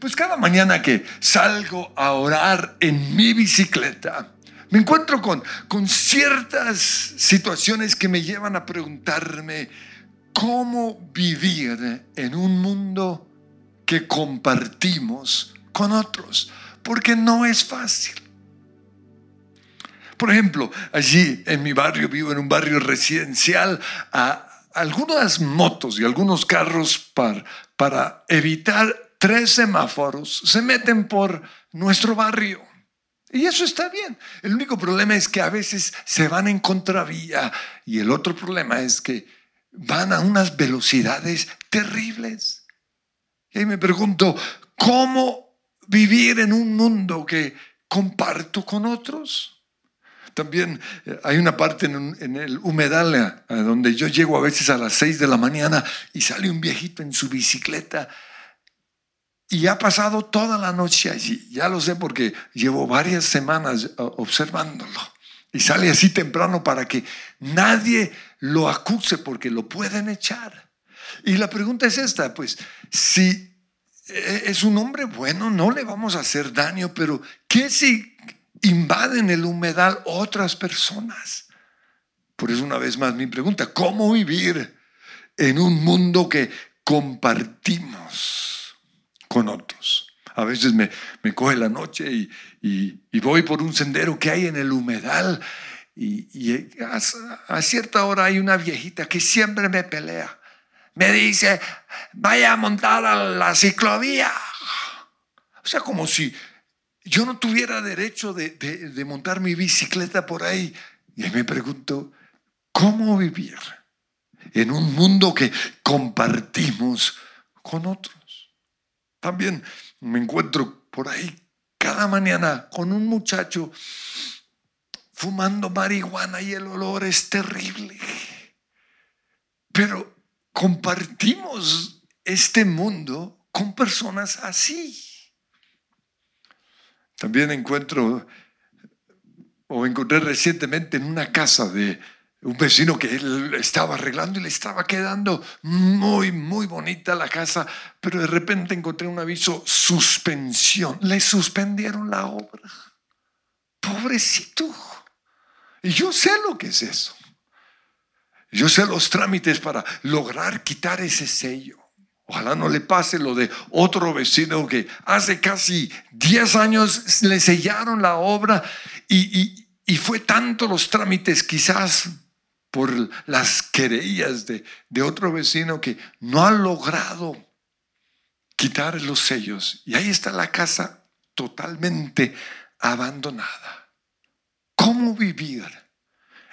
Pues cada mañana que salgo a orar en mi bicicleta, me encuentro con, con ciertas situaciones que me llevan a preguntarme cómo vivir en un mundo que compartimos con otros, porque no es fácil. Por ejemplo, allí en mi barrio, vivo en un barrio residencial, a algunas motos y algunos carros para, para evitar tres semáforos se meten por nuestro barrio. Y eso está bien. El único problema es que a veces se van en contravía y el otro problema es que van a unas velocidades terribles. Y me pregunto, ¿cómo vivir en un mundo que comparto con otros? También eh, hay una parte en, el humedal eh, donde yo llego a veces a las 6 de la mañana y sale un viejito en su bicicleta y ha pasado toda la noche allí. Ya lo sé porque llevo varias semanas eh, observándolo. Y sale así temprano para que nadie lo acuse porque lo pueden echar. Y la pregunta es esta, pues, si es un hombre bueno, no le vamos a hacer daño, pero ¿qué si invaden el humedal otras personas? Por eso una vez más mi pregunta, ¿cómo vivir en un mundo que compartimos? Con otros. A veces me, me coge la noche y, y, voy por un sendero que hay en el humedal y, a, cierta hora hay una viejita que siempre me pelea. Me dice, vaya a montar a la ciclovía. O sea, como si yo no tuviera derecho de, de montar mi bicicleta por ahí. Y me pregunto, ¿cómo vivir en un mundo que compartimos con otros? También me encuentro por ahí cada mañana con un muchacho fumando marihuana y el olor es terrible. Pero compartimos este mundo con personas así. También encuentro o encontré recientemente en una casa de un vecino que él estaba arreglando y le estaba quedando muy, muy bonita la casa, pero de repente encontré un aviso, suspensión. Le suspendieron la obra. Pobrecito. Y yo sé lo que es eso. Yo sé los trámites para lograr quitar ese sello. Ojalá no le pase lo de otro vecino que hace casi 10 años le sellaron la obra y, y, y fue tanto los trámites, quizás por las querellas de, otro vecino que no ha logrado quitar los sellos. Y ahí está la casa totalmente abandonada. ¿Cómo vivir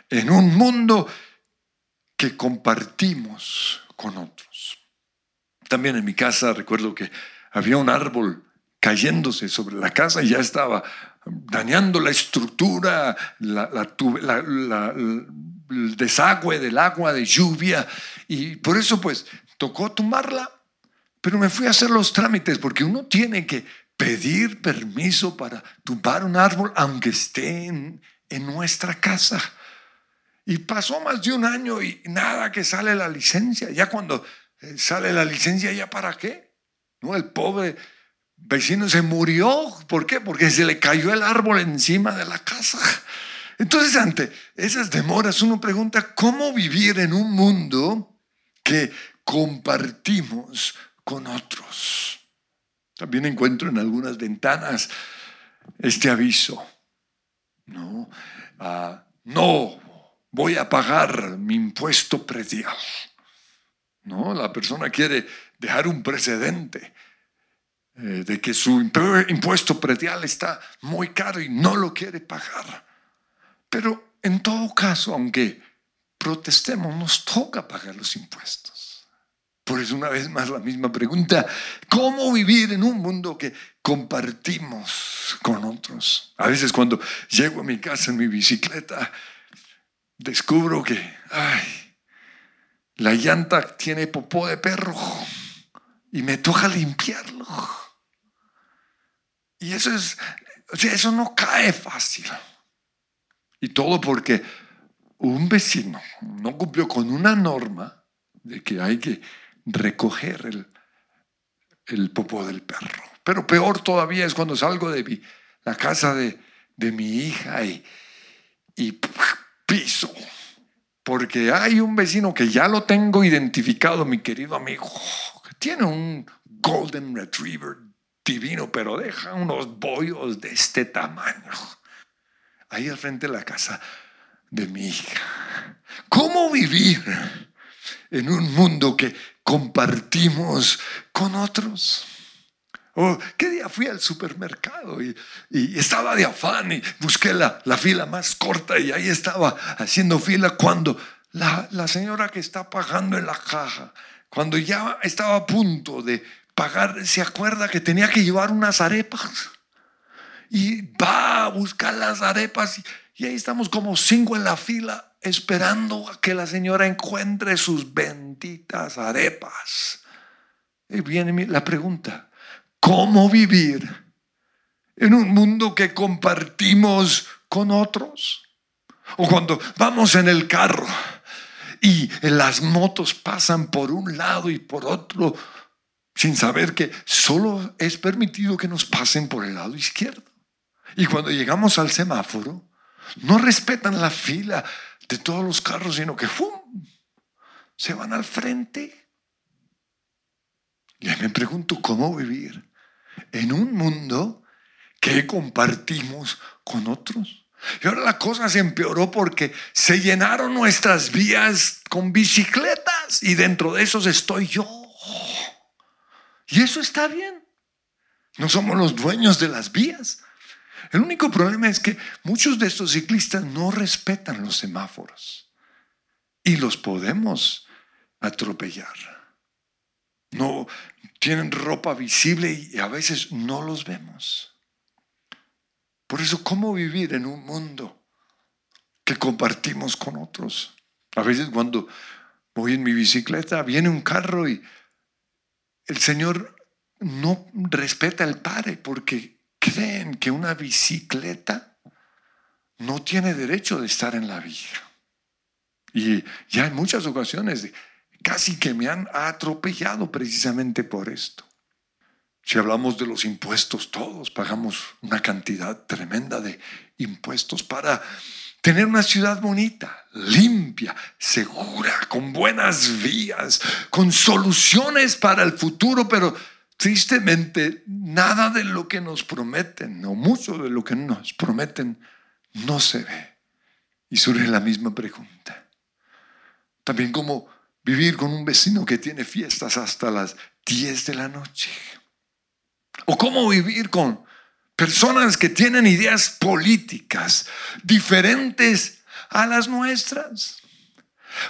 en un mundo que compartimos con otros? También en mi casa recuerdo que había un árbol cayéndose sobre la casa y ya estaba dañando la estructura, la, desagüe del agua de lluvia y por eso pues tocó tumbarla, pero me fui a hacer los trámites porque uno tiene que pedir permiso para tumbar un árbol aunque esté en, nuestra casa. Y pasó más de un año y nada que sale la licencia. Ya cuando eh, sale la licencia, ¿ya para qué? ¿No? El pobre vecino se murió. ¿Por qué? Porque se le cayó el árbol encima de la casa. Entonces, ante esas demoras, uno pregunta, ¿cómo vivir en un mundo que compartimos con otros? También encuentro en algunas ventanas este aviso. No, ah, no voy a pagar mi impuesto predial. No, la persona quiere dejar un precedente eh, de que su impuesto predial está muy caro y no lo quiere pagar. Pero en todo caso, aunque protestemos, nos toca pagar los impuestos. Por eso una vez más la misma pregunta, ¿cómo vivir en un mundo que compartimos con otros? A veces cuando llego a mi casa en mi bicicleta, descubro que, ay, la llanta tiene popó de perro y me toca limpiarlo. Y eso es, o sea, eso no cae fácil. Y todo porque un vecino no cumplió con una norma de que hay que recoger el, el popó del perro. Pero peor todavía es cuando salgo de la casa de, mi hija y, y piso. Porque hay un vecino que ya lo tengo identificado, mi querido amigo, que tiene un Golden Retriever divino, pero deja unos bollos de este tamaño. Ahí al frente de la casa de mi hija. ¿Cómo vivir en un mundo que compartimos con otros? Oh, ¿Qué día fui al supermercado y, estaba de afán y busqué la, fila más corta y ahí estaba haciendo fila cuando la, la señora que está pagando en la caja, cuando ya estaba a punto de pagar, se acuerda que tenía que llevar unas arepas y va a buscar las arepas y, ahí estamos como cinco en la fila esperando a que la señora encuentre sus benditas arepas. Y viene la pregunta, ¿cómo vivir en un mundo que compartimos con otros? O cuando vamos en el carro y las motos pasan por un lado y por otro sin saber que solo es permitido que nos pasen por el lado izquierdo. Y cuando llegamos al semáforo, no respetan la fila de todos los carros, sino que ¡fum! se van al frente. Y ahí me pregunto cómo vivir en un mundo que compartimos con otros. Y ahora la cosa se empeoró porque se llenaron nuestras vías con bicicletas y dentro de esos estoy yo. Y eso está bien. No somos los dueños de las vías. El único problema es que muchos de estos ciclistas no respetan los semáforos y los podemos atropellar. No tienen ropa visible y a veces no los vemos. Por eso, ¿cómo vivir en un mundo que compartimos con otros? A veces cuando voy en mi bicicleta, viene un carro y el Señor no respeta el Padre porque creen que una bicicleta no tiene derecho de estar en la vía. Y ya en muchas ocasiones casi que me han atropellado precisamente por esto. Si hablamos de los impuestos, todos pagamos una cantidad tremenda de impuestos para tener una ciudad bonita, limpia, segura, con buenas vías, con soluciones para el futuro, pero tristemente nada de lo que nos prometen, o mucho de lo que nos prometen, no se ve. Y surge la misma pregunta. También como vivir con un vecino que tiene fiestas hasta las 10 de la noche. O cómo vivir con personas que tienen ideas políticas diferentes a las nuestras.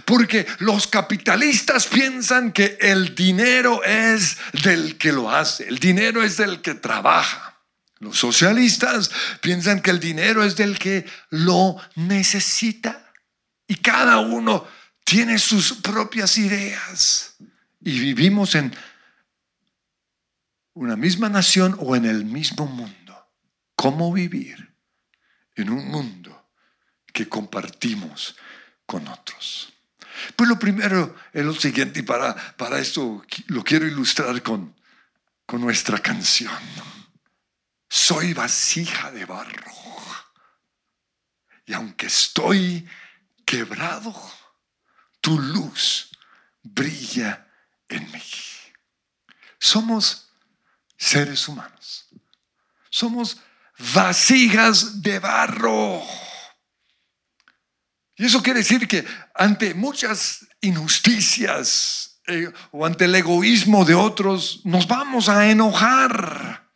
Porque los capitalistas piensan que el dinero es del que lo hace, el dinero es del que trabaja. Los socialistas piensan que el dinero es del que lo necesita. Y cada uno tiene sus propias ideas. Y vivimos en una misma nación o en el mismo mundo cómo vivir en un mundo que compartimos con otros. Pues lo primero es lo siguiente, y para, para esto lo quiero ilustrar con, con nuestra canción. Soy vasija de barro. Y aunque estoy quebrado, tu luz brilla en mí. Somos seres humanos. Somos vasijas de barro. Y eso quiere decir que ante muchas injusticias eh, o ante el egoísmo de otros, nos vamos a enojar.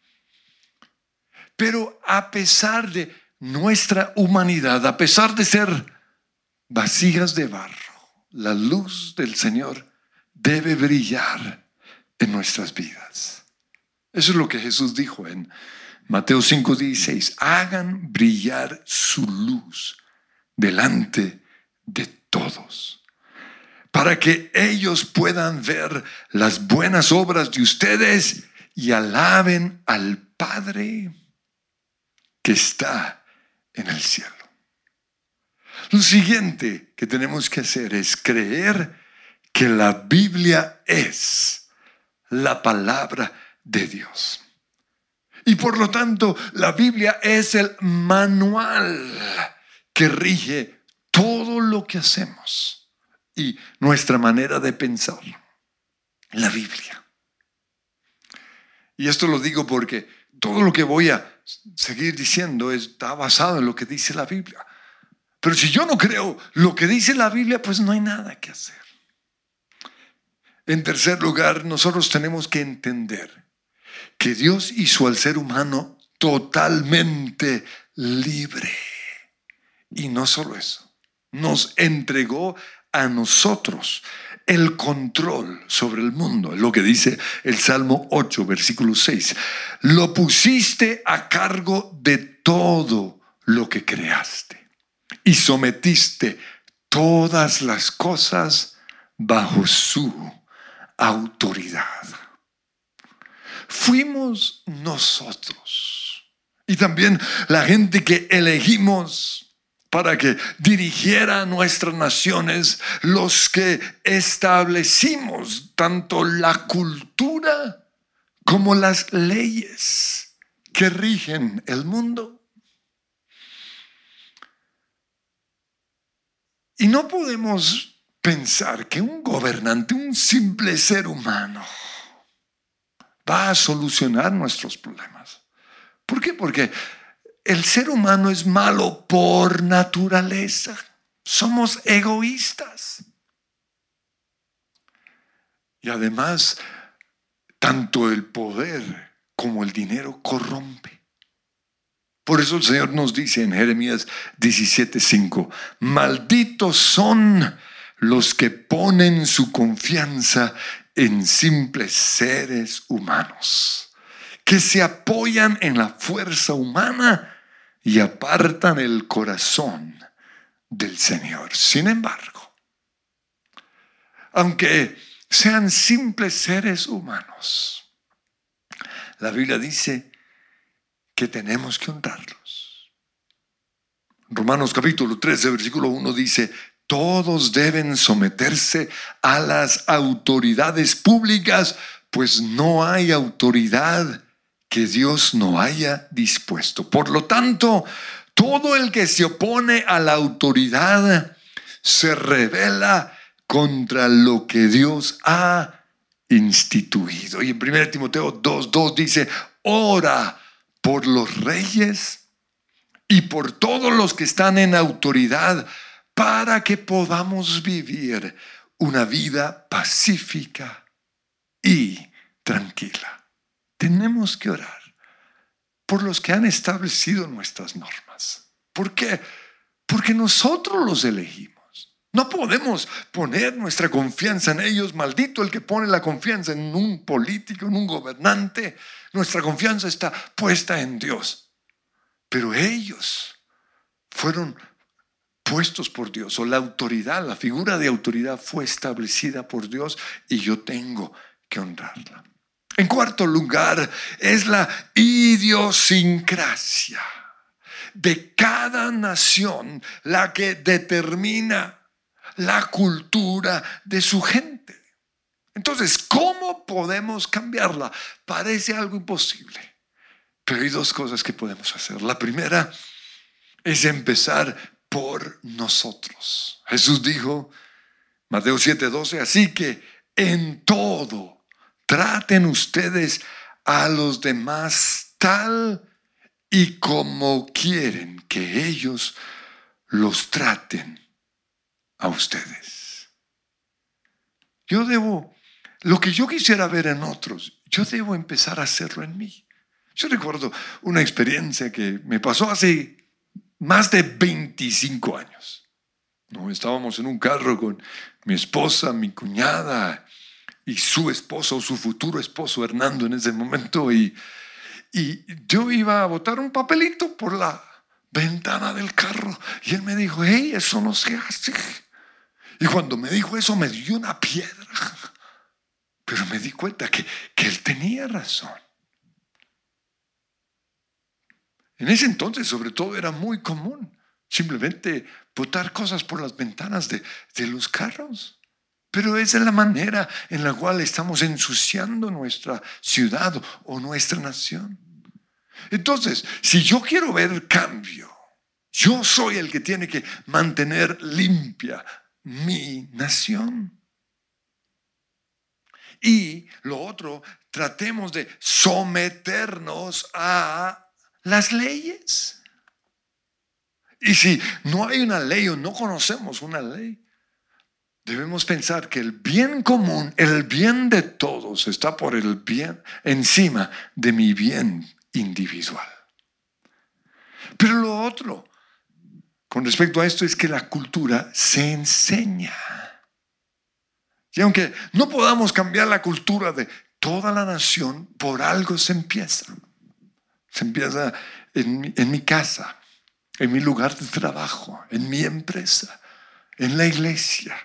Pero a pesar de nuestra humanidad, a pesar de ser vasijas de barro, la luz del Señor debe brillar en nuestras vidas. Eso es lo que Jesús dijo en Mateo 5:16, hagan brillar su luz delante de todos, para que ellos puedan ver las buenas obras de ustedes y alaben al Padre que está en el cielo. Lo siguiente que tenemos que hacer es creer que la Biblia es la palabra de Dios. Y por lo tanto, la Biblia es el manual rige todo lo que hacemos y nuestra manera de pensar. La Biblia. Y esto lo digo porque todo lo que voy a seguir diciendo está basado en lo que dice la Biblia. Pero si yo no creo lo que dice la Biblia, pues no hay nada que hacer. En tercer lugar, nosotros tenemos que entender que Dios hizo al ser humano totalmente libre. Y no solo eso, nos entregó a nosotros el control sobre el mundo. Lo que dice el Salmo 8, versículo 6. Lo pusiste a cargo de todo lo que creaste y sometiste todas las cosas bajo su autoridad. Fuimos nosotros y también la gente que elegimos para que dirigiera nuestras naciones los que establecimos tanto la cultura como las leyes que rigen el mundo. Y no podemos pensar que un gobernante, un simple ser humano, va a solucionar nuestros problemas. ¿Por qué? Porque el ser humano es malo por naturaleza. Somos egoístas. Y además, tanto el poder como el dinero corrompe. Por eso el Señor nos dice en Jeremías 17:5, malditos son los que ponen su confianza en simples seres humanos que se apoyan en la fuerza humana y apartan el corazón del Señor. Sin embargo, aunque sean simples seres humanos, la Biblia dice que tenemos que honrarlos. Romanos capítulo 13, versículo 1 dice, todos deben someterse a las autoridades públicas, pues no hay autoridad que Dios no haya dispuesto. Por lo tanto, todo el que se opone a la autoridad se revela contra lo que Dios ha instituido. Y en 1 Timoteo 2.2 dice, ora por los reyes y por todos los que están en autoridad para que podamos vivir una vida pacífica y tranquila tenemos que orar por los que han establecido nuestras normas. ¿Por qué? Porque nosotros los elegimos. No podemos poner nuestra confianza en ellos. Maldito el que pone la confianza en un político, en un gobernante. Nuestra confianza está puesta en Dios. Pero ellos fueron puestos por Dios, o la autoridad, la figura de autoridad fue establecida por Dios y yo tengo que honrarla. En cuarto lugar, es la idiosincrasia de cada nación la que determina la cultura de su gente. Entonces, ¿cómo podemos cambiarla? Parece algo imposible, pero hay dos cosas que podemos hacer. La primera es empezar por nosotros. Jesús dijo, Mateo 7:12, así que en todo traten ustedes a los demás tal y como quieren que ellos los traten a ustedes. Yo debo, lo que yo quisiera ver en otros, yo debo empezar a hacerlo en mí. Yo recuerdo una experiencia que me pasó hace más de 25 años. ¿no? Estábamos en un carro con mi esposa, mi cuñada y su esposo, su futuro esposo Hernando en ese momento, y, y yo iba a botar un papelito por la ventana del carro, y él me dijo, hey, eso no se hace. Y cuando me dijo eso me dio una piedra, pero me di cuenta que, que él tenía razón. En ese entonces, sobre todo, era muy común simplemente botar cosas por las ventanas de, de los carros. Pero esa es la manera en la cual estamos ensuciando nuestra ciudad o nuestra nación. Entonces, si yo quiero ver cambio, yo soy el que tiene que mantener limpia mi nación. Y lo otro, tratemos de someternos a las leyes. Y si no hay una ley o no conocemos una ley, debemos pensar que el bien común, el bien de todos, está por el bien encima de mi bien individual. Pero lo otro, con respecto a esto, es que la cultura se enseña. Y aunque no podamos cambiar la cultura de toda la nación, por algo se empieza. Se empieza en mi, casa, en mi lugar de trabajo, en mi empresa, en la iglesia.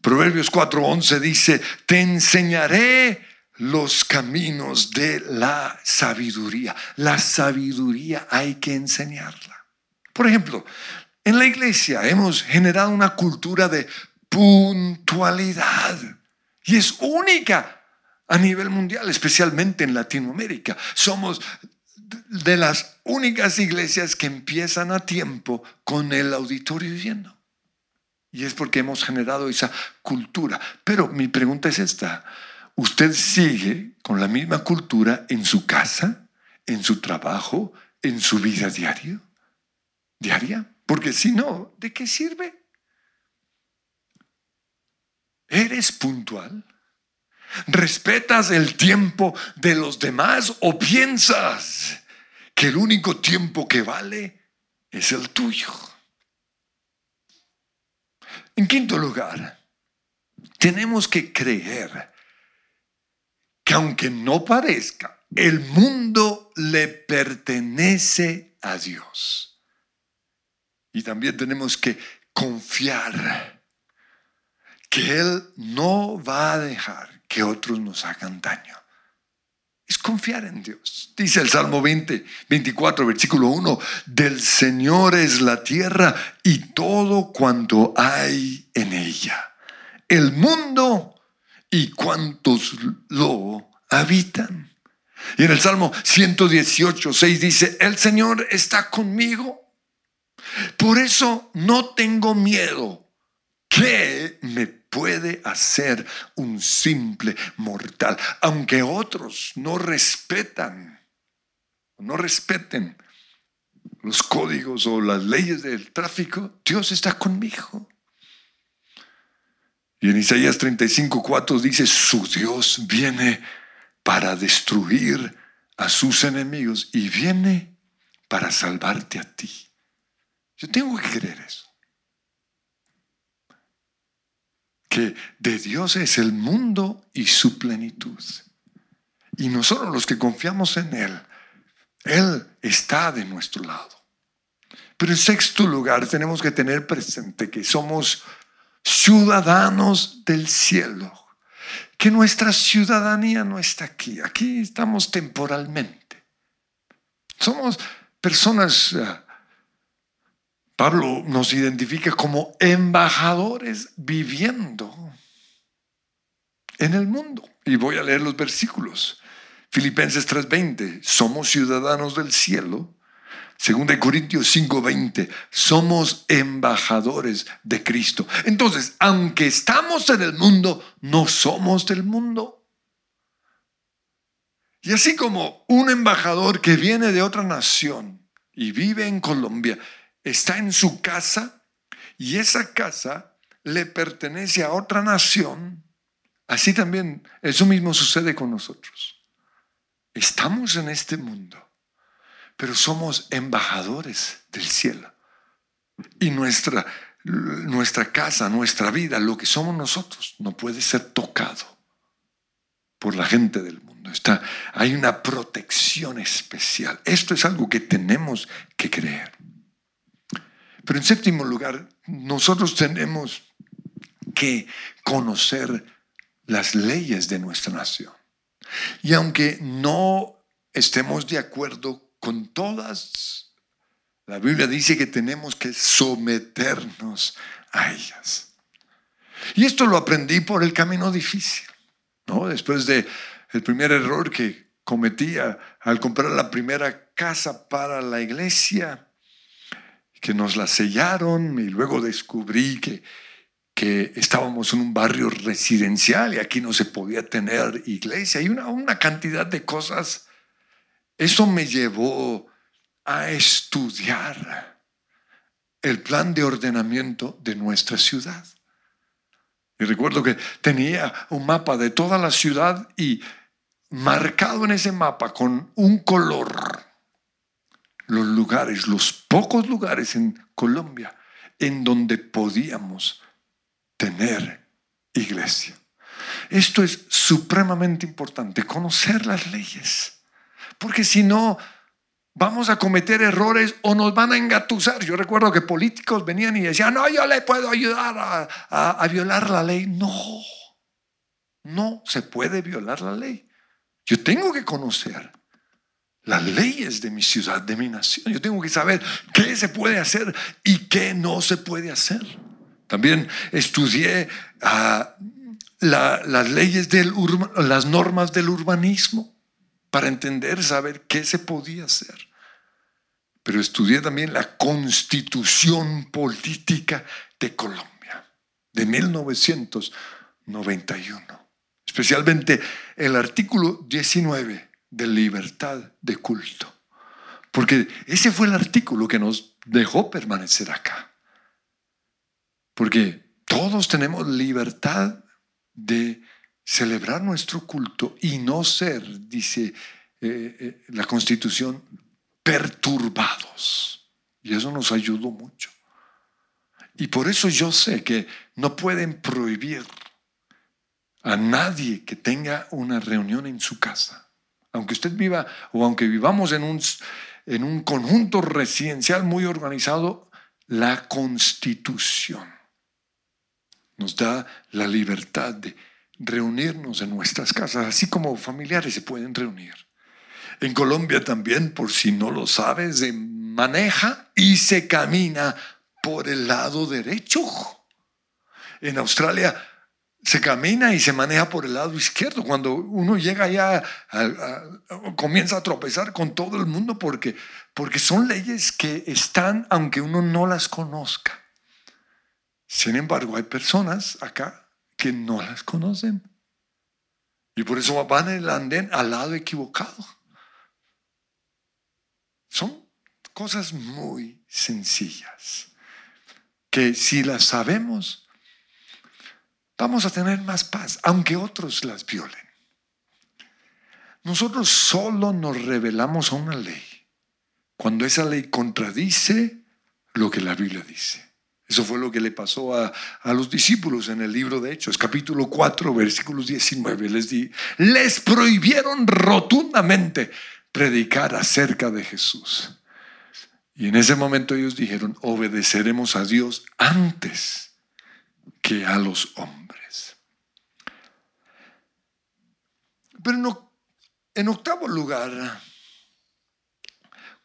Proverbios 4:11 dice, te enseñaré los caminos de la sabiduría. La sabiduría hay que enseñarla. Por ejemplo, en la iglesia hemos generado una cultura de puntualidad y es única a nivel mundial, especialmente en Latinoamérica. Somos de las únicas iglesias que empiezan a tiempo con el auditorio lleno. Y es porque hemos generado esa cultura. Pero mi pregunta es esta. ¿Usted sigue con la misma cultura en su casa, en su trabajo, en su vida diaria? ¿Diaria? Porque si no, ¿de qué sirve? ¿Eres puntual? ¿Respetas el tiempo de los demás o piensas que el único tiempo que vale es el tuyo? En quinto lugar, tenemos que creer que aunque no parezca, el mundo le pertenece a Dios. Y también tenemos que confiar que Él no va a dejar que otros nos hagan daño. Es confiar en Dios. Dice el Salmo 20, 24, versículo 1, del Señor es la tierra y todo cuanto hay en ella. El mundo y cuantos lo habitan. Y en el Salmo 118, 6 dice, el Señor está conmigo. Por eso no tengo miedo. ¿Qué me puede hacer un simple mortal, aunque otros no respetan, no respeten los códigos o las leyes del tráfico, Dios está conmigo. Y en Isaías 35, 4 dice, su Dios viene para destruir a sus enemigos y viene para salvarte a ti. Yo tengo que creer eso. Que de Dios es el mundo y su plenitud. Y nosotros los que confiamos en Él, Él está de nuestro lado. Pero en sexto lugar tenemos que tener presente que somos ciudadanos del cielo, que nuestra ciudadanía no está aquí, aquí estamos temporalmente. Somos personas eh, Pablo nos identifica como embajadores viviendo en el mundo. Y voy a leer los versículos. Filipenses 3:20, somos ciudadanos del cielo. Según Corintios 5:20, somos embajadores de Cristo. Entonces, aunque estamos en el mundo, no somos del mundo. Y así como un embajador que viene de otra nación y vive en Colombia, está en su casa y esa casa le pertenece a otra nación, así también eso mismo sucede con nosotros. Estamos en este mundo, pero somos embajadores del cielo. Y nuestra, nuestra casa, nuestra vida, lo que somos nosotros, no puede ser tocado por la gente del mundo. Está, hay una protección especial. Esto es algo que tenemos que creer. Pero en séptimo lugar, nosotros tenemos que conocer las leyes de nuestra nación. Y aunque no estemos de acuerdo con todas, la Biblia dice que tenemos que someternos a ellas. Y esto lo aprendí por el camino difícil, ¿no? Después de el primer error que cometí al comprar la primera casa para la iglesia, que nos la sellaron y luego descubrí que, que estábamos en un barrio residencial y aquí no se podía tener iglesia y una, una cantidad de cosas. Eso me llevó a estudiar el plan de ordenamiento de nuestra ciudad. Y recuerdo que tenía un mapa de toda la ciudad y marcado en ese mapa con un color los lugares, los pocos lugares en Colombia en donde podíamos tener iglesia. Esto es supremamente importante, conocer las leyes, porque si no, vamos a cometer errores o nos van a engatusar. Yo recuerdo que políticos venían y decían, no, yo le puedo ayudar a, a violar la ley. No, no se puede violar la ley. Yo tengo que conocer las leyes de mi ciudad, de mi nación. Yo tengo que saber qué se puede hacer y qué no se puede hacer. También estudié ah, las leyes del las normas del urbanismo para entender, saber qué se podía hacer. Pero estudié también la constitución política de Colombia de 1991 especialmente el artículo 19 de libertad de culto. Porque ese fue el artículo que nos dejó permanecer acá. Porque todos tenemos libertad de celebrar nuestro culto y no ser, dice eh, eh, la constitución, perturbados. Y eso nos ayudó mucho. Y por eso yo sé que no pueden prohibir a nadie que tenga una reunión en su casa. Aunque usted viva o aunque vivamos en un, en un conjunto residencial muy organizado, la constitución nos da la libertad de reunirnos en nuestras casas, así como familiares se pueden reunir. En Colombia también, por si no lo sabes, se maneja y se camina por el lado derecho. En Australia se camina y se maneja por el lado izquierdo. Cuando uno llega ya, comienza a tropezar con todo el mundo porque, porque son leyes que están aunque uno no las conozca. Sin embargo, hay personas acá que no las conocen. Y por eso van en el andén al lado equivocado. Son cosas muy sencillas que si las sabemos, vamos a tener más paz, aunque otros las violen. Nosotros solo nos revelamos a una ley cuando esa ley contradice lo que la Biblia dice. Eso fue lo que le pasó a, los discípulos en el libro de Hechos, capítulo 4, versículos 19. Les, di, les prohibieron rotundamente predicar acerca de Jesús. Y en ese momento ellos dijeron, obedeceremos a Dios antes que a los hombres. Pero en octavo lugar,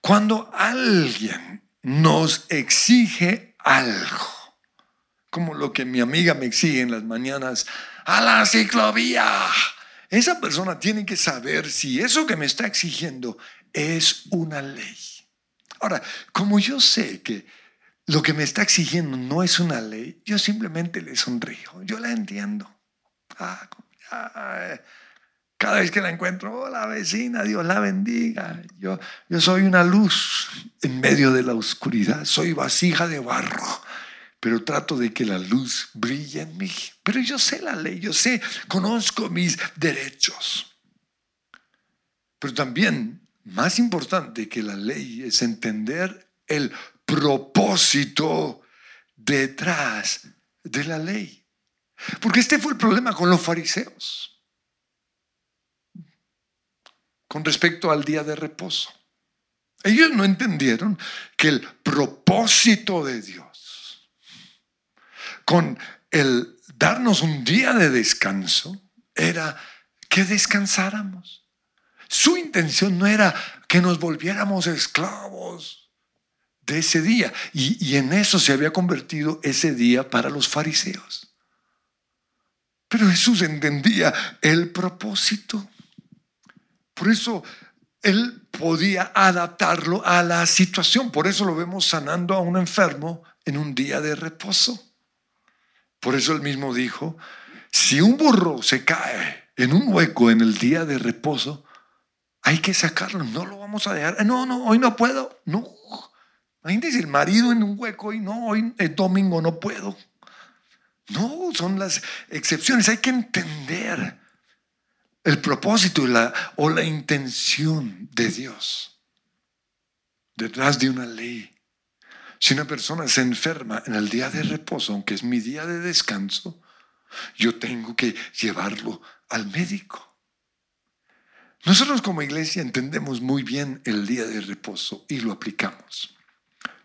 cuando alguien nos exige algo, como lo que mi amiga me exige en las mañanas, a la ciclovía, esa persona tiene que saber si eso que me está exigiendo es una ley. Ahora, como yo sé que lo que me está exigiendo no es una ley, yo simplemente le sonrío, yo la entiendo. Ah, cada vez que la encuentro, hola vecina, Dios la bendiga. Yo, yo soy una luz en medio de la oscuridad, soy vasija de barro, pero trato de que la luz brille en mí. Pero yo sé la ley, yo sé, conozco mis derechos. Pero también, más importante que la ley, es entender el propósito detrás de la ley. Porque este fue el problema con los fariseos con respecto al día de reposo. Ellos no entendieron que el propósito de Dios con el darnos un día de descanso era que descansáramos. Su intención no era que nos volviéramos esclavos de ese día. Y, y, en eso se había convertido ese día para los fariseos. Pero Jesús entendía el propósito. Por eso él podía adaptarlo a la situación. Por eso lo vemos sanando a un enfermo en un día de reposo. Por eso él mismo dijo, si un burro se cae en un hueco en el día de reposo, hay que sacarlo, no lo vamos a dejar. No, no, hoy no puedo. No. Imagínense el marido en un hueco y no, hoy es domingo, no puedo. No, son las excepciones. Hay que entender el propósito o la intención de Dios detrás de una ley. Si una persona se enferma en el día de reposo, aunque es mi día de descanso, yo tengo que llevarlo al médico. Nosotros como iglesia entendemos muy bien el día de reposo y lo aplicamos.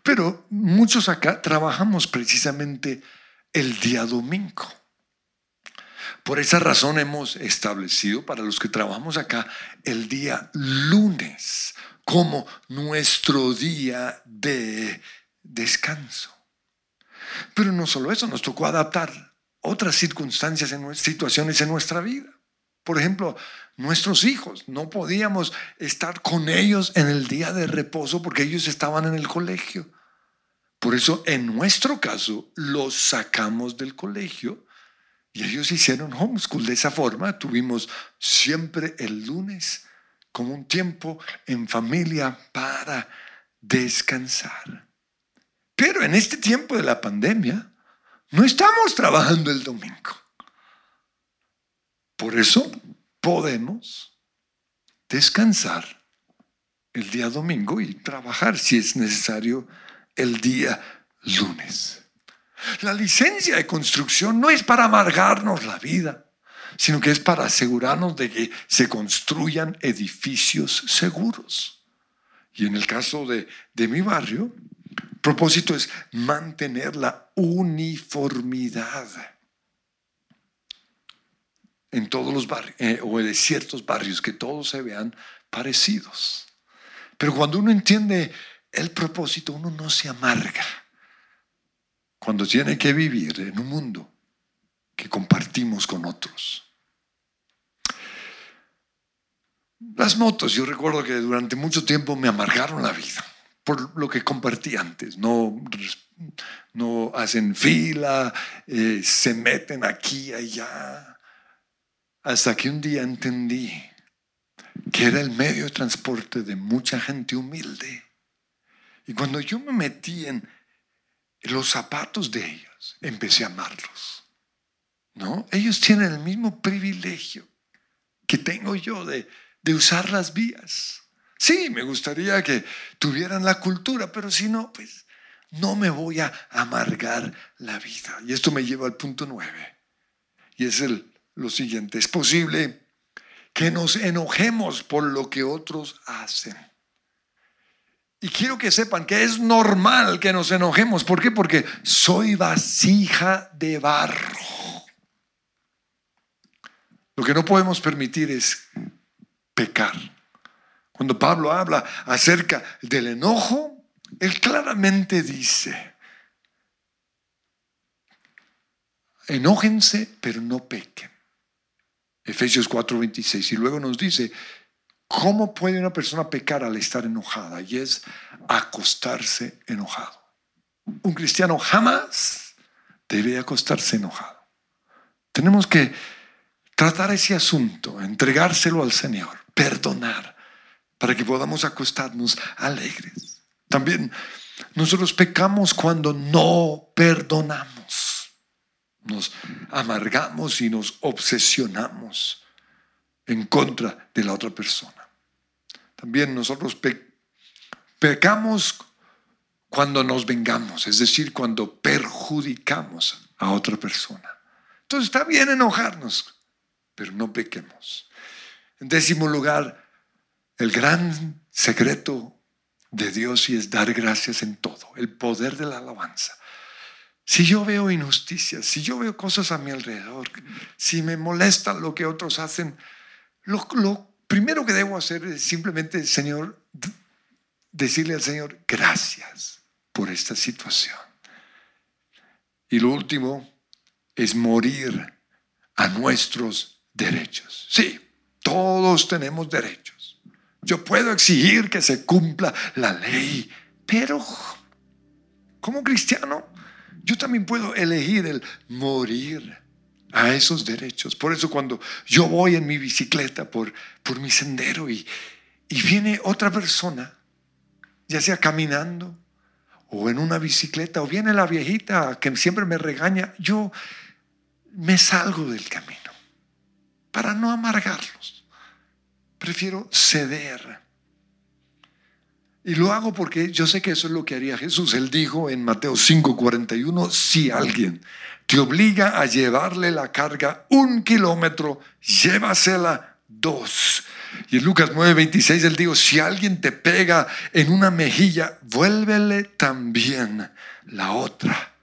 Pero muchos acá trabajamos precisamente el día domingo. Por esa razón hemos establecido para los que trabajamos acá el día lunes como nuestro día de descanso. Pero no solo eso, nos tocó adaptar otras circunstancias, en situaciones en nuestra vida. Por ejemplo, nuestros hijos, no podíamos estar con ellos en el día de reposo porque ellos estaban en el colegio. Por eso, en nuestro caso, los sacamos del colegio y ellos hicieron homeschool de esa forma. Tuvimos siempre el lunes como un tiempo en familia para descansar. Pero en este tiempo de la pandemia, no estamos trabajando el domingo. Por eso podemos descansar el día domingo y trabajar si es necesario el día lunes. La licencia de construcción no es para amargarnos la vida, sino que es para asegurarnos de que se construyan edificios seguros. Y en el caso de, de mi barrio, propósito es mantener la uniformidad en todos los barrios, eh, o en ciertos barrios, que todos se vean parecidos. Pero cuando uno entiende el propósito, uno no se amarga. Cuando tiene que vivir en un mundo que compartimos con otros. Las motos, yo recuerdo que durante mucho tiempo me amargaron la vida por lo que compartí antes. No, no hacen fila, eh, se meten aquí allá. Hasta que un día entendí que era el medio de transporte de mucha gente humilde y cuando yo me metí en los zapatos de ellos, empecé a amarlos. ¿No? Ellos tienen el mismo privilegio que tengo yo de, de usar las vías. Sí, me gustaría que tuvieran la cultura, pero si no, pues no me voy a amargar la vida. Y esto me lleva al punto nueve. Y es el, lo siguiente. Es posible que nos enojemos por lo que otros hacen. Y quiero que sepan que es normal que nos enojemos. ¿Por qué? Porque soy vasija de barro. Lo que no podemos permitir es pecar. Cuando Pablo habla acerca del enojo, él claramente dice, enójense, pero no pequen. Efesios 4:26. Y luego nos dice, ¿Cómo puede una persona pecar al estar enojada? Y es acostarse enojado. Un cristiano jamás debe acostarse enojado. Tenemos que tratar ese asunto, entregárselo al Señor, perdonar, para que podamos acostarnos alegres. También nosotros pecamos cuando no perdonamos. Nos amargamos y nos obsesionamos en contra de la otra persona. También nosotros pecamos cuando nos vengamos, es decir, cuando perjudicamos a otra persona. Entonces está bien enojarnos, pero no pequemos. En décimo lugar, el gran secreto de Dios y es dar gracias en todo, el poder de la alabanza. Si yo veo injusticias, si yo veo cosas a mi alrededor, si me molesta lo que otros hacen, lo, lo primero que debo hacer es simplemente, Señor, decirle al Señor, gracias por esta situación. Y lo último es morir a nuestros derechos. Sí, todos tenemos derechos. Yo puedo exigir que se cumpla la ley, pero como cristiano, yo también puedo elegir el morir a esos derechos. Por eso cuando yo voy en mi bicicleta por, por mi sendero y, y viene otra persona, ya sea caminando o en una bicicleta, o viene la viejita que siempre me regaña, yo me salgo del camino para no amargarlos. Prefiero ceder. Y lo hago porque yo sé que eso es lo que haría Jesús. Él dijo en Mateo 5:41, si alguien te obliga a llevarle la carga un kilómetro, llévasela dos. Y en Lucas 9:26 él dijo, si alguien te pega en una mejilla, vuélvele también la otra.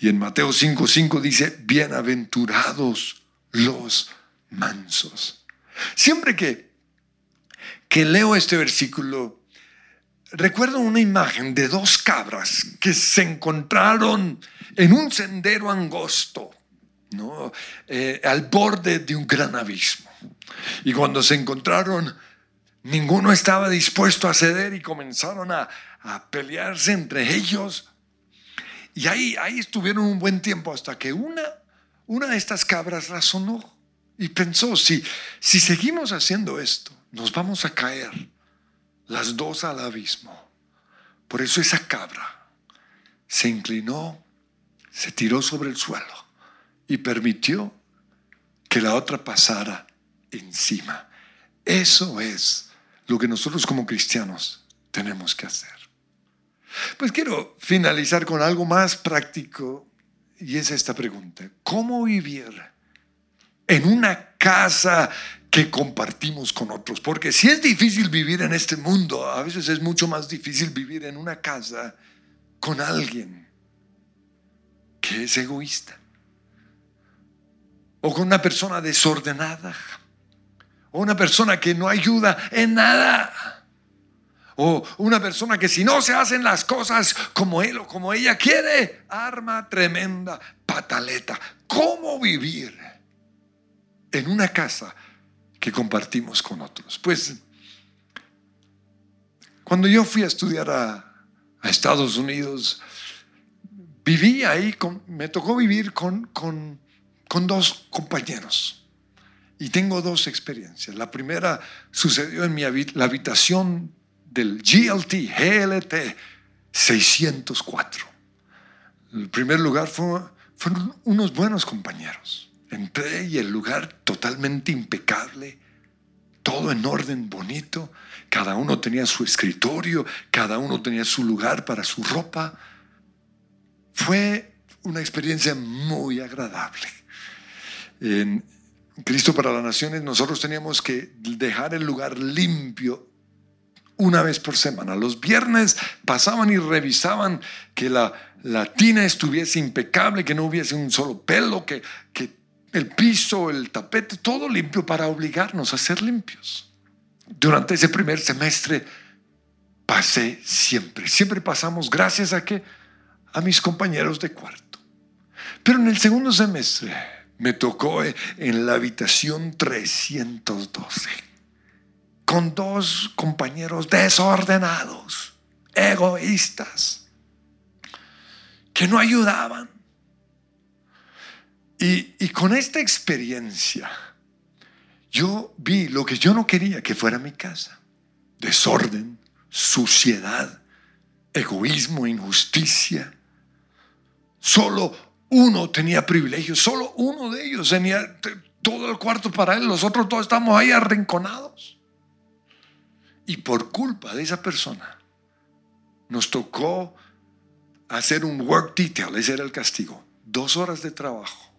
Y en Mateo 5:5 dice, bienaventurados los mansos. Siempre que, que leo este versículo, recuerdo una imagen de dos cabras que se encontraron en un sendero angosto. Eh, al borde de un gran abismo. Y cuando se encontraron, ninguno estaba dispuesto a ceder y comenzaron a, a pelearse entre ellos. Y ahí, ahí estuvieron un buen tiempo hasta que una, una de estas cabras razonó y pensó, si, si seguimos haciendo esto, nos vamos a caer las dos al abismo. Por eso esa cabra se inclinó, se tiró sobre el suelo y permitió que la otra pasara encima. Eso es lo que nosotros como cristianos tenemos que hacer. Pues quiero finalizar con algo más práctico y es esta pregunta. ¿Cómo vivir en una casa que compartimos con otros? Porque si es difícil vivir en este mundo, a veces es mucho más difícil vivir en una casa con alguien que es egoísta o con una persona desordenada o una persona que no ayuda en nada. O una persona que si no se hacen las cosas como él o como ella quiere, arma tremenda pataleta. ¿Cómo vivir en una casa que compartimos con otros? Pues cuando yo fui a estudiar a, Estados Unidos, viví ahí, me tocó vivir con, con, con dos compañeros. Y tengo dos experiencias. La primera sucedió en mi la habitación del GLT, GLT 604. El primer lugar fue, fueron unos buenos compañeros. Entré y el lugar totalmente impecable, todo en orden bonito. Cada uno tenía su escritorio, cada uno tenía su lugar para su ropa. Fue una experiencia muy agradable. En Cristo para las Naciones nosotros teníamos que dejar el lugar limpio una vez por semana. Los viernes pasaban y revisaban que la, la tina estuviese impecable, que no hubiese un solo pelo, que, que el piso, el tapete, todo limpio para obligarnos a ser limpios. Durante ese primer semestre pasé siempre, siempre pasamos gracias a que a mis compañeros de cuarto. Pero en el segundo semestre me tocó en la habitación 312 con dos compañeros desordenados, egoístas, que no ayudaban. Y, con esta experiencia, yo vi lo que yo no quería que fuera mi casa. Desorden, suciedad, egoísmo, injusticia. Solo uno tenía privilegios, solo uno de ellos tenía todo el cuarto para él, los otros todos estamos ahí arrinconados. Y por culpa de esa persona, nos tocó hacer un work detail, ese era el castigo, dos horas de trabajo,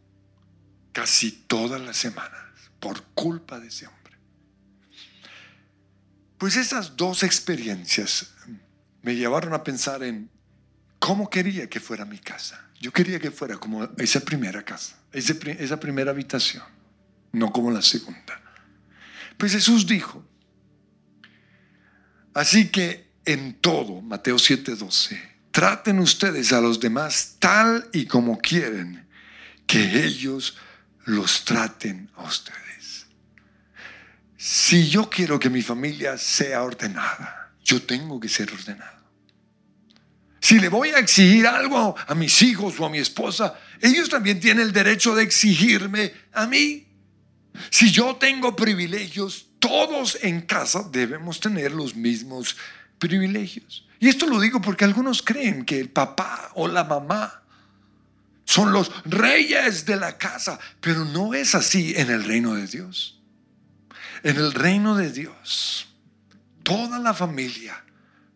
casi todas las semanas, por culpa de ese hombre. Pues esas dos experiencias me llevaron a pensar en cómo quería que fuera mi casa. Yo quería que fuera como esa primera casa, esa primera habitación, no como la segunda. Pues Jesús dijo, Así que en todo, Mateo 7:12, traten ustedes a los demás tal y como quieren que ellos los traten a ustedes. si yo quiero que mi familia sea ordenada, yo tengo que ser ordenado. Si le voy a exigir algo a mis hijos o a mi esposa, ellos también tienen el derecho de exigirme a mí. Si yo tengo privilegios, todos en casa debemos tener los mismos privilegios. Y esto lo digo porque algunos creen que el papá o la mamá son los reyes de la casa, pero no es así en el reino de Dios. En el reino de Dios, toda la familia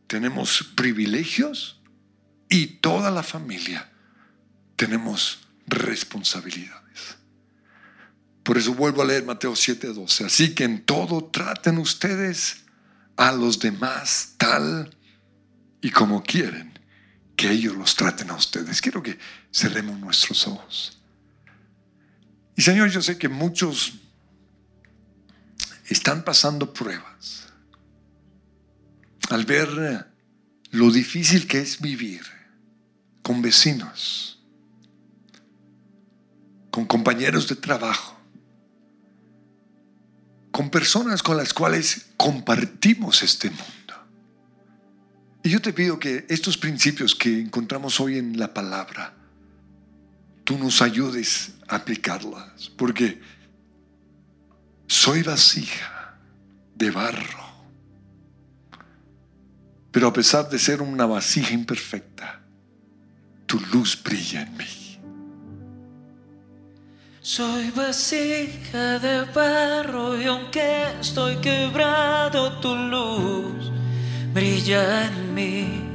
tenemos privilegios y toda la familia tenemos responsabilidades. Por eso vuelvo a leer Mateo 7:12. Así que en todo traten ustedes a los demás tal y como quieren que ellos los traten a ustedes. Quiero que cerremos nuestros ojos. Y Señor, yo sé que muchos están pasando pruebas al ver lo difícil que es vivir con vecinos, con compañeros de trabajo, con personas con las cuales compartimos este mundo. Y yo te pido que estos principios que encontramos hoy en la palabra, tú nos ayudes a aplicarlas, porque soy vasija de barro, pero a pesar de ser una vasija imperfecta, tu luz brilla en mí. Soy vasija de barro y aunque estoy quebrado, tu luz brilla en mí.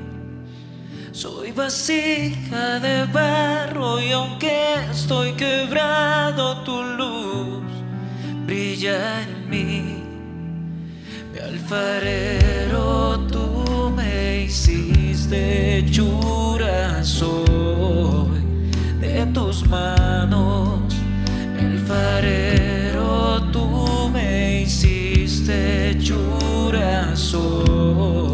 Soy vasija de barro y aunque estoy quebrado, tu luz brilla en mí. Mi alfarero, tú me hiciste hechura, soy de tus manos alfarero, tú me hiciste hechura, soy